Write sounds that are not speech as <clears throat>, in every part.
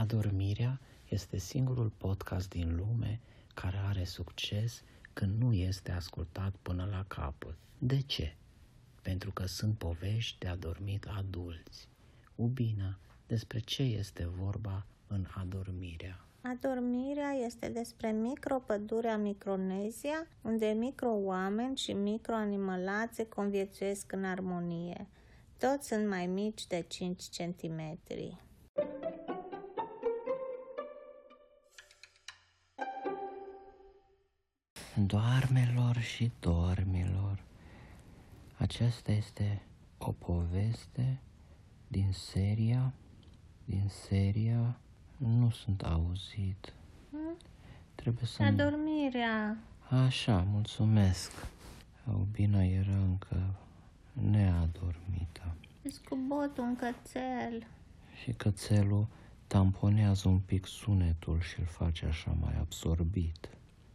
Adormirea este singurul podcast din lume care are succes când nu este ascultat până la capăt. De ce? Pentru că sunt povești de adormit adulți. Ubina, despre ce este vorba în adormirea? Adormirea este despre micropădurea Micronezia, unde micro-oameni și microanimălațe conviețuiesc în armonie. Toți sunt mai mici de 5 cm. Doarmelor și dormilor, aceasta este o poveste din seria, din seria nu sunt auzit. Hmm? Trebuie să... Adormirea. Așa, mulțumesc. Albina era încă neadormită. Îți cu botul un cățel. Și cățelul tamponează un pic sunetul și îl face așa mai absorbit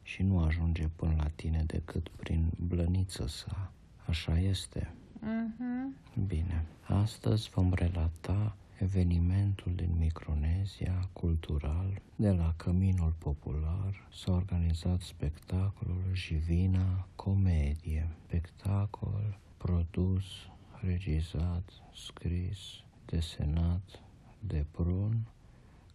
și nu ajunge până la tine decât prin blăniță sa. Așa este. Uh-huh. Bine. Astăzi vom relata evenimentul din Micronezia cultural, de la Căminul Popular, s-a organizat spectacolul Jivina Comedie, spectacol produs, regizat, scris, desenat de Prun,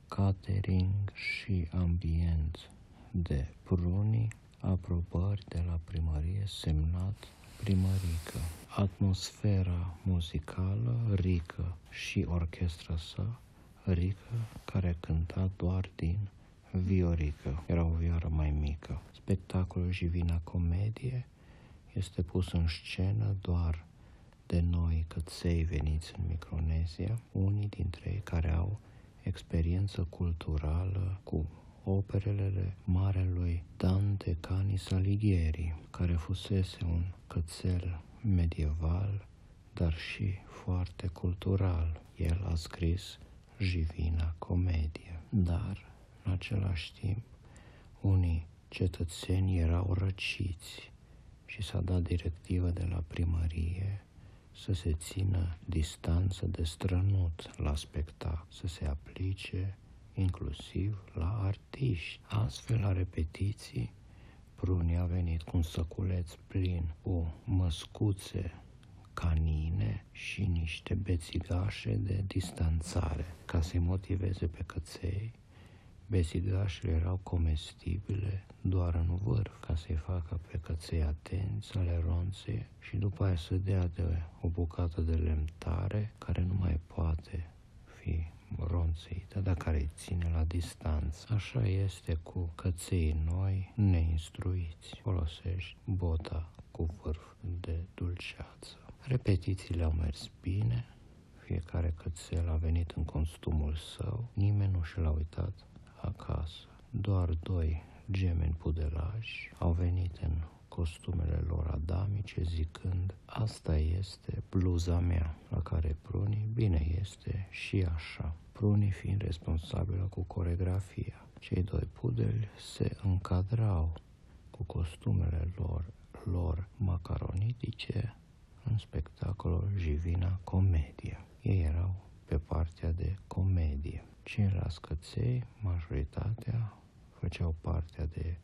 catering și ambient de Pruni, aprobări de la primărie semnat primărică. Atmosfera muzicală rică și orchestra sa rică care cânta doar din viorică. Era o vioară mai mică. Spectacolul Jivina Comedie este pus în scenă doar de noi căței veniți în Micronezia, unii dintre ei care au experiență culturală cu operele marelui Dante Canis Alighieri, care fusese un cățel medieval, dar și foarte cultural. El a scris Jivina Comedie, dar, în același timp, unii cetățeni erau răciți și s-a dat directivă de la primărie să se țină distanță de strănut la spectacol, să se aplice inclusiv la artiști. Astfel, la repetiții, Pruni a venit cu un săculeț plin cu măscuțe canine și niște bețigașe de distanțare ca să-i motiveze pe căței. Bețigașele erau comestibile doar în vârf ca să-i facă pe căței atenți ale ronței și după aia să dea de o bucată de lemn tare care nu mai poate fi ronțită, dar care îi ține la distanță. Așa este cu căței noi, neinstruiți. Folosești bota cu vârf de dulceață. Repetițiile au mers bine, fiecare cățel a venit în costumul său, nimeni nu și l-a uitat acasă. Doar doi gemeni pudelași au venit în costumele lor adamice, zicând, asta este bluza mea, la care Pruni, bine este și așa. Pruni fiind responsabilă cu coregrafia. Cei doi pudeli se încadrau cu costumele lor, lor macaronitice în spectacolul Jivina Comedie. Ei erau pe partea de comedie. Ceilalți căței, majoritatea, făceau partea de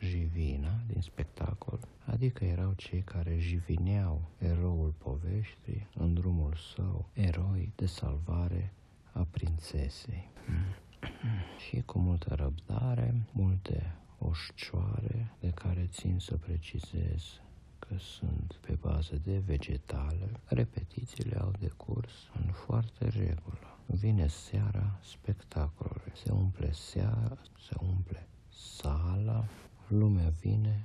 jivina din spectacol, adică erau cei care jivineau eroul poveștii în drumul său, eroi de salvare a prințesei. <clears throat> Și cu multă răbdare, multe oșcioare de care țin să precizez că sunt pe bază de vegetale, repetițiile au decurs în foarte regulă. Vine seara spectacolului, se umple seara, se umple sala, Lumea vine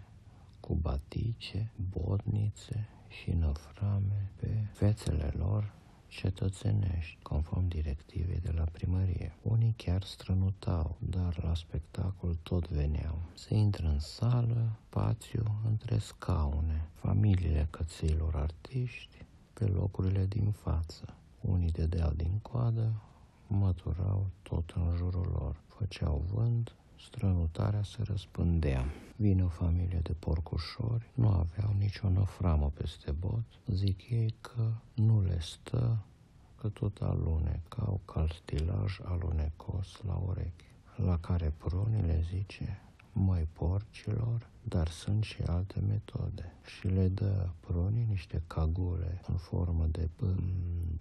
cu batice, bodnițe și năframe pe fețele lor cetățenești, conform directivei de la primărie. Unii chiar strănutau, dar la spectacol tot veneau. Se intră în sală, spațiu între scaune, familiile cățeilor artiști pe locurile din față. Unii dădeau din coadă, măturau tot în jurul lor, făceau vânt strănutarea se răspândea. Vine o familie de porcușori, nu aveau nicio năframă peste bot. Zic ei că nu le stă, că tot alunecau calstilaj alunecos la urechi, la care prunii le zice, măi porcilor, dar sunt și alte metode. Și le dă pronii niște cagule în formă de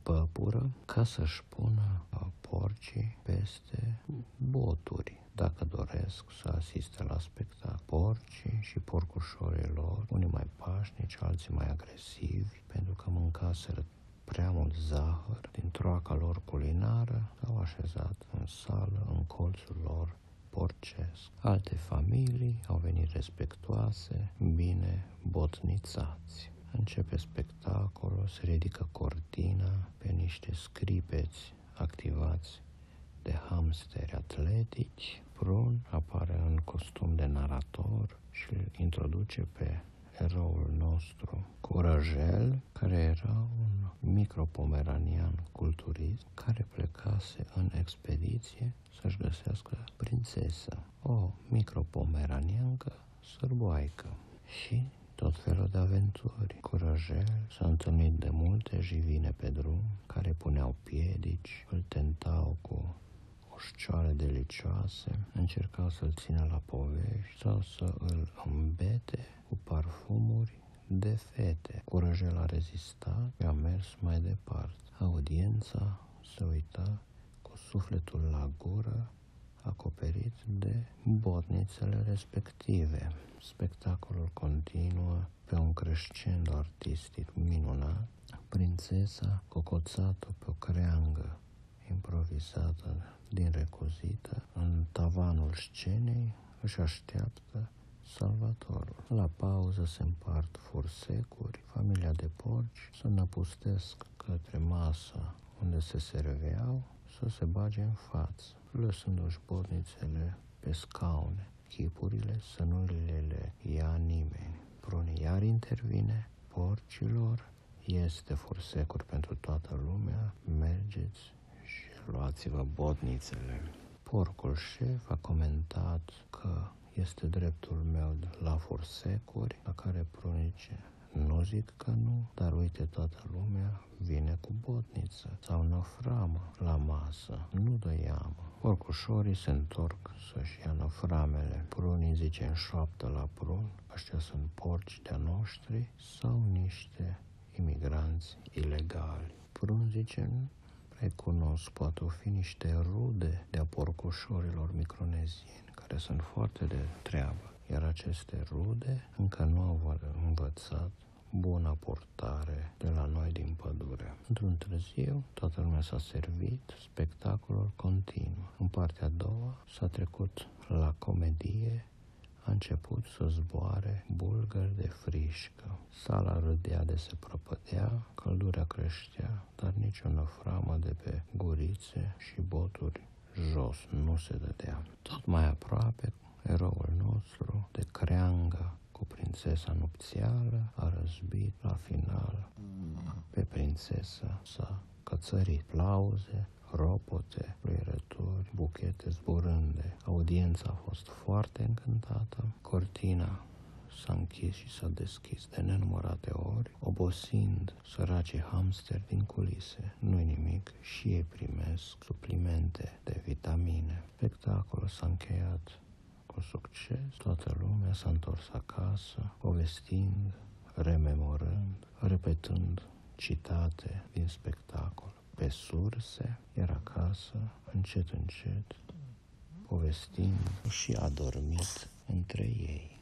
păpură ca să-și pună porcii peste boturi dacă doresc să asiste la spectacol. Porcii și porcușorii lor, unii mai pașnici, alții mai agresivi, pentru că mâncaseră prea mult zahăr din troaca lor culinară, s-au așezat în sală, în colțul lor porcesc. Alte familii au venit respectoase, bine botnițați. Începe spectacolul, se ridică cortina pe niște scripeți activați de hamsteri atletici. Prun apare în costum de narator și îl introduce pe eroul nostru, Curajel, care era un micropomeranian culturist care plecase în expediție să-și găsească prințesa, o micropomeraniancă sărboaică. Și tot felul de aventuri. Curajel s-a întâlnit de multe jivine pe drum care puneau piedici, îl tentau cu șcioare delicioase, încercau să-l țină la povești sau să îl îmbete cu parfumuri de fete. Curajel a rezistat și a mers mai departe. Audiența se uita cu sufletul la gură, acoperit de botnițele respective. Spectacolul continuă pe un crescendo artistic minunat. Prințesa, cocoțată pe o creangă improvizată din recuzită, în tavanul scenei, își așteaptă salvatorul. La pauză se împart fursecuri, familia de porci se năpustesc către masa unde se serveau să se bage în față, lăsându-și bornițele pe scaune, chipurile să nu le ia nimeni. Prunii iar intervine, porcilor, este fursecuri pentru toată lumea, mergeți și luați-vă botnițele. Porcul șef a comentat că este dreptul meu la forsecuri, la care prunice nu zic că nu, dar uite toată lumea vine cu botniță sau năframă la masă. Nu dă iamă. Porcușorii se întorc să-și ia năframele. Prunii zice în șoaptă la prun, ăștia sunt porci de-a noștri sau niște imigranți ilegali. Prun zice, recunosc, poate o fi niște rude de-a porcușorilor micronezieni, care sunt foarte de treabă. Iar aceste rude încă nu au învățat bună portare de la noi din pădure. Într-un târziu, toată lumea s-a servit, spectacolul continuă. În partea a doua s-a trecut la comedie, a început să zboare bulgări de frișcă. Sala râdea de se propădea, căldura creștea, dar nicio năframă de pe gurițe și boturi jos nu se dădea. Tot mai aproape, eroul nostru de creangă cu prințesa nupțială a răzbit la final pe prințesa sa cățărit plauze, ropote, fluierături, buchete zburânde. Audiența a fost foarte încântată. Cortina s-a închis și s-a deschis de nenumărate ori, obosind săracii hamster din culise. Nu-i nimic și ei primesc suplimente de vitamine. Spectacolul s-a încheiat cu succes, toată lumea s-a întors acasă, povestind, rememorând, repetând citate din spectacol pe surse, iar acasă, încet, încet, povestind și a dormit între ei.